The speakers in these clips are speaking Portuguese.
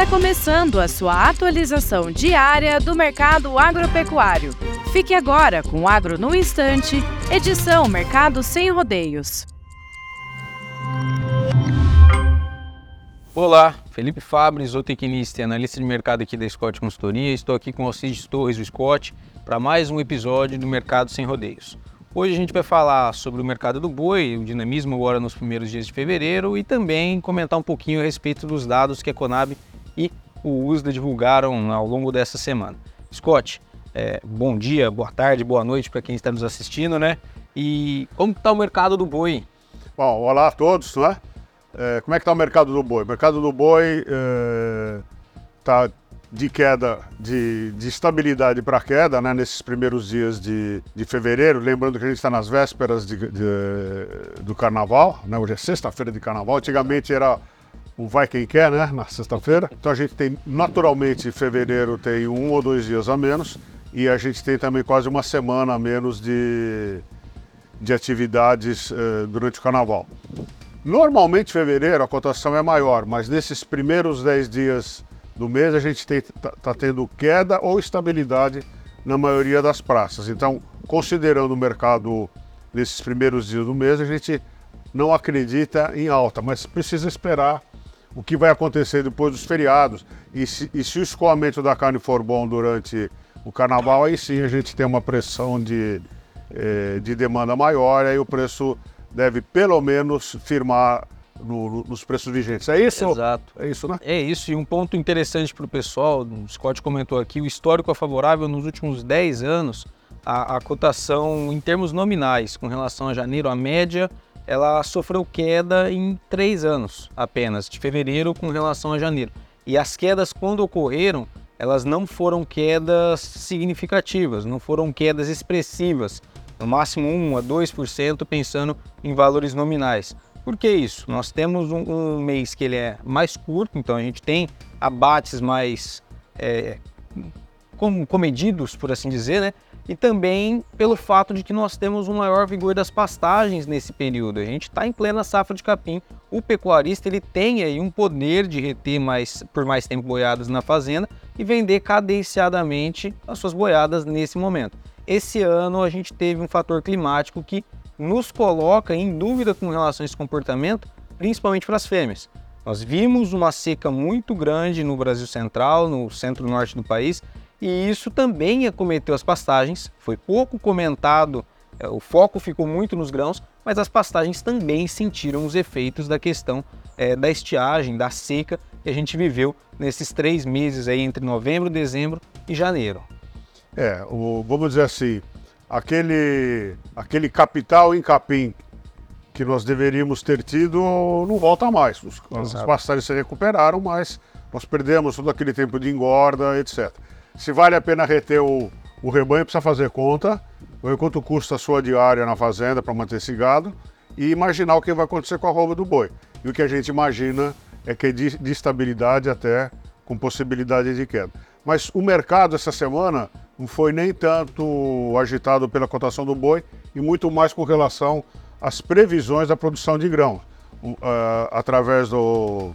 Está começando a sua atualização diária do mercado agropecuário. Fique agora com o Agro no Instante, edição Mercado Sem Rodeios. Olá, Felipe Fabri, zootecnista e analista de mercado aqui da Scott Consultoria. Estou aqui com o Alcides Torres, o Scott, para mais um episódio do Mercado Sem Rodeios. Hoje a gente vai falar sobre o mercado do boi, o dinamismo agora nos primeiros dias de fevereiro e também comentar um pouquinho a respeito dos dados que a Conab e o USDA divulgaram ao longo dessa semana. Scott, é, bom dia, boa tarde, boa noite para quem está nos assistindo, né? E como está o mercado do boi? Bom, olá a todos, né? É, como é que está o mercado do boi? O mercado do boi está é, de queda, de, de estabilidade para queda, né, nesses primeiros dias de, de fevereiro. Lembrando que a gente está nas vésperas de, de, do carnaval, né, hoje é sexta-feira de carnaval. Antigamente era vai quem quer, né, na sexta-feira. Então a gente tem, naturalmente, fevereiro tem um ou dois dias a menos e a gente tem também quase uma semana a menos de, de atividades eh, durante o carnaval. Normalmente, fevereiro, a cotação é maior, mas nesses primeiros 10 dias do mês a gente está tá tendo queda ou estabilidade na maioria das praças. Então, considerando o mercado nesses primeiros dias do mês, a gente não acredita em alta, mas precisa esperar o que vai acontecer depois dos feriados. E se, e se o escoamento da carne for bom durante o carnaval, aí sim a gente tem uma pressão de, eh, de demanda maior, aí o preço deve pelo menos firmar no, nos preços vigentes. É isso? Exato. É isso, né? É isso. E um ponto interessante para o pessoal, o Scott comentou aqui, o histórico é favorável nos últimos 10 anos, a, a cotação em termos nominais, com relação a janeiro, a média, ela sofreu queda em três anos apenas, de fevereiro com relação a janeiro. E as quedas, quando ocorreram, elas não foram quedas significativas, não foram quedas expressivas, no máximo 1 a 2%, pensando em valores nominais. Por que isso? Nós temos um, um, mês que ele é mais curto, então a gente tem abates mais é, com, comedidos, por assim dizer, né? E também pelo fato de que nós temos um maior vigor das pastagens nesse período. A gente está em plena safra de capim. O pecuarista ele tem aí um poder de reter mais, por mais tempo boiadas na fazenda e vender cadenciadamente as suas boiadas nesse momento. Esse ano a gente teve um fator climático que nos coloca em dúvida com relação a esse comportamento, principalmente para as fêmeas. Nós vimos uma seca muito grande no Brasil Central, no centro-norte do país, e isso também acometeu as pastagens. Foi pouco comentado, é, o foco ficou muito nos grãos, mas as pastagens também sentiram os efeitos da questão é, da estiagem, da seca que a gente viveu nesses três meses aí entre novembro, dezembro e janeiro. É, o, vamos dizer assim, aquele, aquele capital em capim que nós deveríamos ter tido não volta mais. Os, as pastagens se recuperaram, mas nós perdemos todo aquele tempo de engorda, etc. Se vale a pena reter o, o rebanho, precisa fazer conta, ver quanto custa a sua diária na fazenda para manter esse gado e imaginar o que vai acontecer com a roupa do boi. E o que a gente imagina é que é de, de estabilidade até com possibilidade de queda. Mas o mercado essa semana não foi nem tanto agitado pela cotação do boi e muito mais com relação às previsões da produção de grão, uh, através do,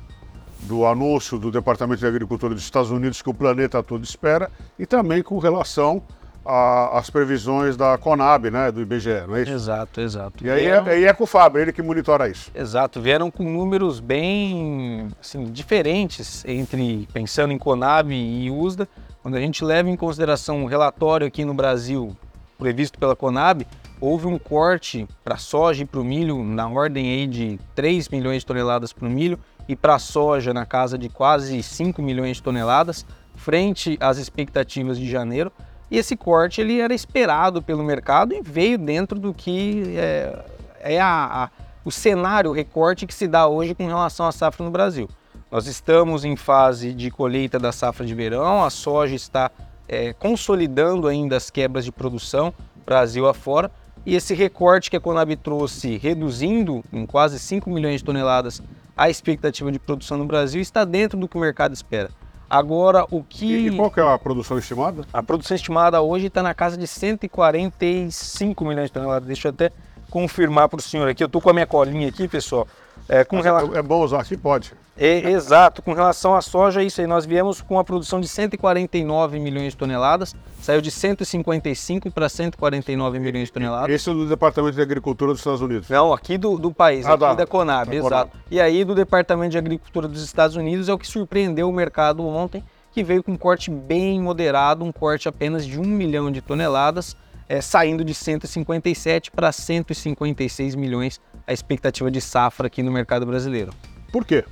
do anúncio do Departamento de Agricultura dos Estados Unidos que o planeta todo espera e também com relação às previsões da Conab, né, do IBGE, não é isso? Exato, exato. E aí, é, aí é com o Fábio, ele que monitora isso. Exato, vieram com números bem assim, diferentes entre pensando em Conab e USDA, quando a gente leva em consideração o relatório aqui no Brasil previsto pela Conab, houve um corte para soja e para o milho na ordem aí de 3 milhões de toneladas para o milho e para a soja na casa de quase 5 milhões de toneladas, frente às expectativas de janeiro. E esse corte ele era esperado pelo mercado e veio dentro do que é, é a, a, o cenário, o recorte que se dá hoje com relação à safra no Brasil. Nós estamos em fase de colheita da safra de verão, a soja está é, consolidando ainda as quebras de produção Brasil afora, e esse recorte que a Conab trouxe, reduzindo em quase 5 milhões de toneladas a expectativa de produção no Brasil, está dentro do que o mercado espera. Agora, o que. E qual que é a produção estimada? A produção estimada hoje está na casa de 145 milhões de toneladas. Deixa eu até confirmar para o senhor aqui. Eu estou com a minha colinha aqui, pessoal É, com rela... é bom usar aqui? Pode. É, exato. Com relação à soja, isso aí, nós viemos com a produção de 149 milhões de toneladas, saiu de 155 para 149 milhões de toneladas. Esse é do Departamento de Agricultura dos Estados Unidos? Não, aqui do, do país, Ah, aqui da- da Conab, da exato. Conab. E aí do Departamento de Agricultura dos Estados Unidos é o que surpreendeu o mercado ontem, que veio com um corte bem moderado, um corte apenas de 1 milhão de toneladas, é, saindo de 157 para 156 milhões a expectativa de safra aqui no mercado brasileiro. Por quê?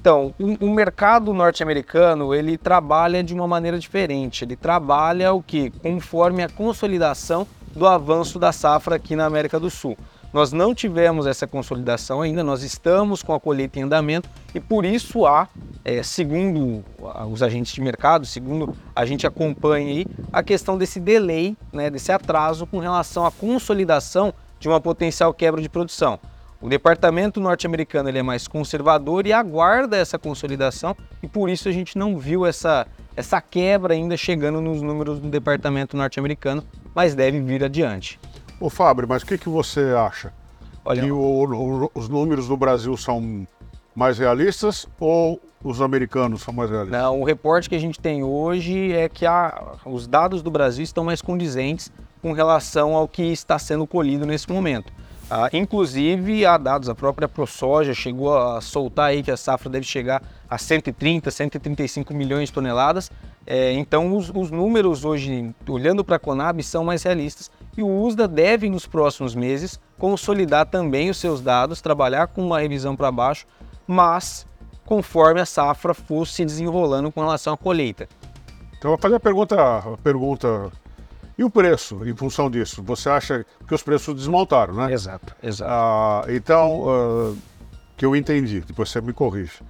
Então, o, o mercado norte-americano, ele trabalha de uma maneira diferente. Ele trabalha o que? Conforme a consolidação do avanço da safra aqui na América do Sul. Nós não tivemos essa consolidação ainda, nós estamos com a colheita em andamento e por isso há, eh, segundo os agentes de mercado, segundo a gente acompanha aí, a questão desse delay, né, desse atraso com relação à consolidação de uma potencial quebra de produção. O departamento norte-americano ele é mais conservador e aguarda essa consolidação e por isso a gente não viu essa, essa quebra ainda chegando nos números do departamento norte-americano, mas deve vir adiante. Ô Fábio, mas o que, que você acha? Olha, Que o- o- os números do Brasil são mais realistas ou os americanos são mais realistas? não, o reporte que a gente tem hoje é que a- os dados do Brasil estão mais condizentes com relação ao que está sendo colhido nesse momento. Ah, inclusive, há dados, a própria ProSoja chegou a soltar aí que a safra deve chegar a 130, 135 milhões de toneladas. É, então, os, os números hoje, olhando para a Conab, são mais realistas. E o USDA deve, nos próximos meses, consolidar também os seus dados, trabalhar com uma revisão para baixo, mas conforme a safra fosse se desenrolando com relação à colheita. Então, eu vou fazer a pergunta, a pergunta. E o preço em função disso? Você acha que os preços desmontaram, né? Exato, exato. Ah, então, ah, que eu entendi, depois você me corrige.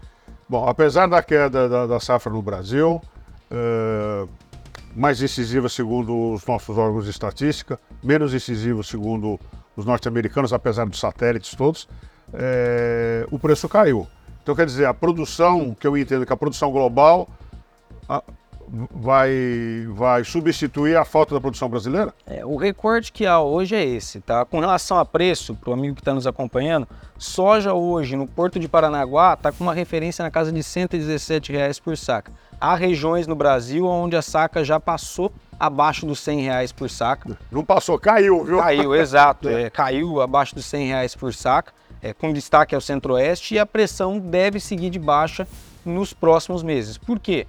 Bom, apesar da queda da, da safra no Brasil, ah, mais decisiva segundo os nossos órgãos de estatística, menos decisiva segundo os norte-americanos, apesar dos satélites todos, eh, o preço caiu. Então, quer dizer, a produção, que eu entendo que a produção global vai, vai substituir a falta da produção brasileira? É, o recorde que há hoje é esse, tá? Com relação a preço, para o amigo que está nos acompanhando, soja hoje no Porto de Paranaguá está com uma referência na casa de 117 reais por saca. Há regiões no Brasil onde a saca já passou abaixo dos 100 reais por saca. Não passou, caiu, viu? Caiu, exato. é, caiu abaixo dos 100 reais por saca, é, com destaque ao centro-oeste, e a pressão deve seguir de baixa nos próximos meses. Por quê?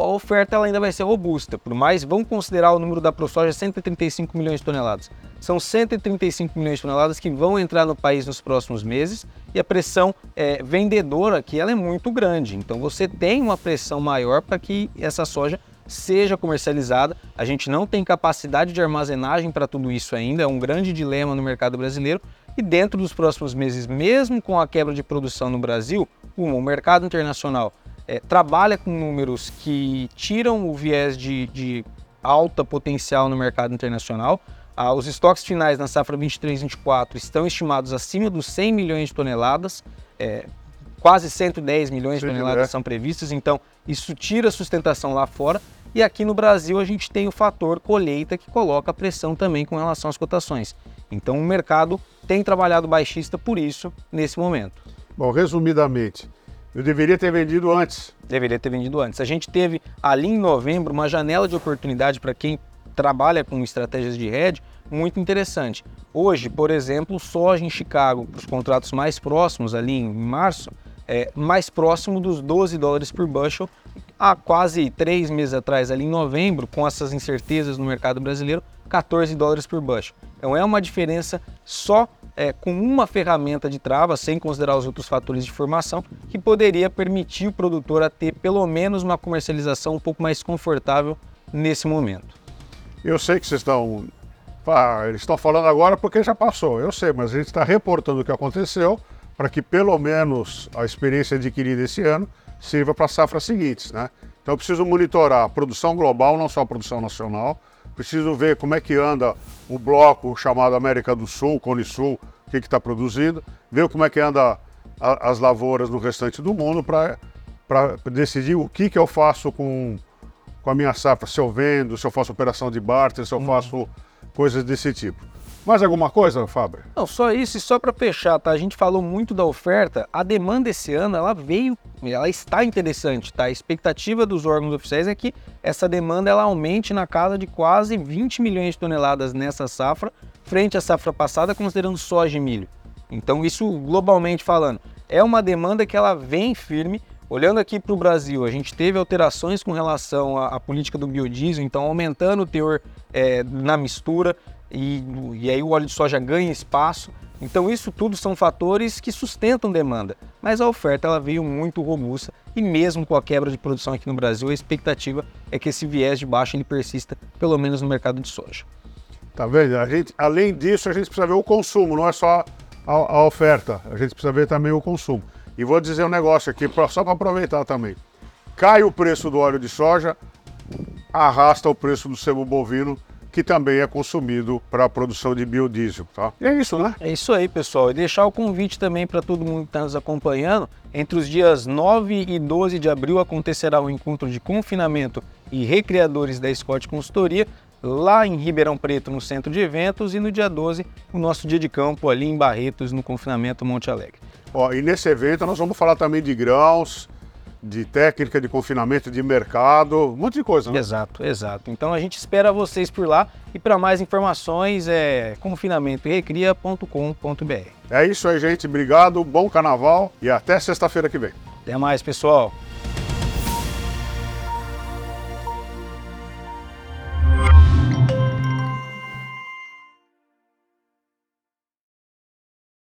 A oferta ela ainda vai ser robusta, por mais, vamos considerar o número da ProSoja 135 milhões de toneladas. São 135 milhões de toneladas que vão entrar no país nos próximos meses e a pressão é, vendedora aqui ela é muito grande. Então você tem uma pressão maior para que essa soja seja comercializada. A gente não tem capacidade de armazenagem para tudo isso ainda, é um grande dilema no mercado brasileiro. E dentro dos próximos meses, mesmo com a quebra de produção no Brasil, uma, o mercado internacional eh, trabalha com números que tiram o viés de, de alta potencial no mercado internacional. Ah, os estoques finais na safra 23-24 estão estimados acima dos 100 milhões de toneladas. eh, quase 110 milhões de toneladas é. são previstas, então isso tira sustentação lá fora. E aqui no Brasil a gente tem o fator colheita que coloca pressão também com relação às cotações. Então o mercado tem trabalhado baixista por isso nesse momento. Bom, resumidamente, eu deveria ter vendido antes. Deveria ter vendido antes. A gente teve ali em novembro uma janela de oportunidade para quem trabalha com estratégias de hedge muito interessante. Hoje, por exemplo, soja em Chicago, para os contratos mais próximos ali em março, é mais próximo dos 12 dólares por bushel. Há quase três meses atrás, ali em novembro, com essas incertezas no mercado brasileiro, 14 dólares por bushel. Então é uma diferença só é, com uma ferramenta de trava, sem considerar os outros fatores de formação, que poderia permitir o produtor a ter pelo menos uma comercialização um pouco mais confortável nesse momento. Eu sei que vocês estão. Ah, eles estão falando agora porque já passou, eu sei, mas a gente está reportando o que aconteceu para que pelo menos a experiência adquirida esse ano sirva para safras seguintes, né? Então eu preciso monitorar a produção global, não só a produção nacional, preciso ver como é que anda o bloco chamado América do Sul, Cone Sul, o que está produzindo, ver como é que anda a- as lavouras no restante do mundo para decidir o que, que eu faço com, com a minha safra, se eu vendo, se eu faço operação de barter, se eu faço coisas desse tipo. Mais alguma coisa, Fábio? Não, só isso e só para fechar, tá? A gente falou muito da oferta, a demanda esse ano ela veio, ela está interessante, tá? A expectativa dos órgãos oficiais é que essa demanda ela aumente na casa de quase 20 milhões de toneladas nessa safra, frente à safra passada, considerando soja e milho. Então isso globalmente falando, é uma demanda que ela vem firme. Olhando aqui para o Brasil, a gente teve alterações com relação à, à, política do biodiesel, então aumentando o teor é, na mistura e, e aí o óleo de soja ganha espaço. Então isso tudo são fatores que sustentam demanda, mas a oferta ela veio muito robusta e mesmo com a quebra de produção aqui no Brasil, a expectativa é que esse viés de baixo ele persista, pelo menos no mercado de soja. Tá vendo? A gente, além disso, a gente precisa ver o consumo, não é só a, a oferta, a gente precisa ver também o consumo. E vou dizer um negócio aqui, só para aproveitar também. Cai o preço do óleo de soja, arrasta o preço do sebo bovino, que também é consumido para a produção de biodiesel, tá? E é isso, né? É isso aí, pessoal. E deixar o convite também para todo mundo que está nos acompanhando. Entre os dias 9 e 12 de abril acontecerá o encontro de confinamento e recriadores da Scott Consultoria, lá em Ribeirão Preto, no centro de eventos, e no dia 12, o nosso dia de campo ali em Barretos, no confinamento Monte Alegre. Ó, e nesse evento nós vamos falar também de grãos, de técnica de confinamento de mercado, um monte de coisa, né? Exato, exato. Então a gente espera vocês por lá e para mais informações é confinamentorecria.com.br. É isso aí, gente. Obrigado, bom carnaval e até sexta-feira que vem. Até mais, pessoal.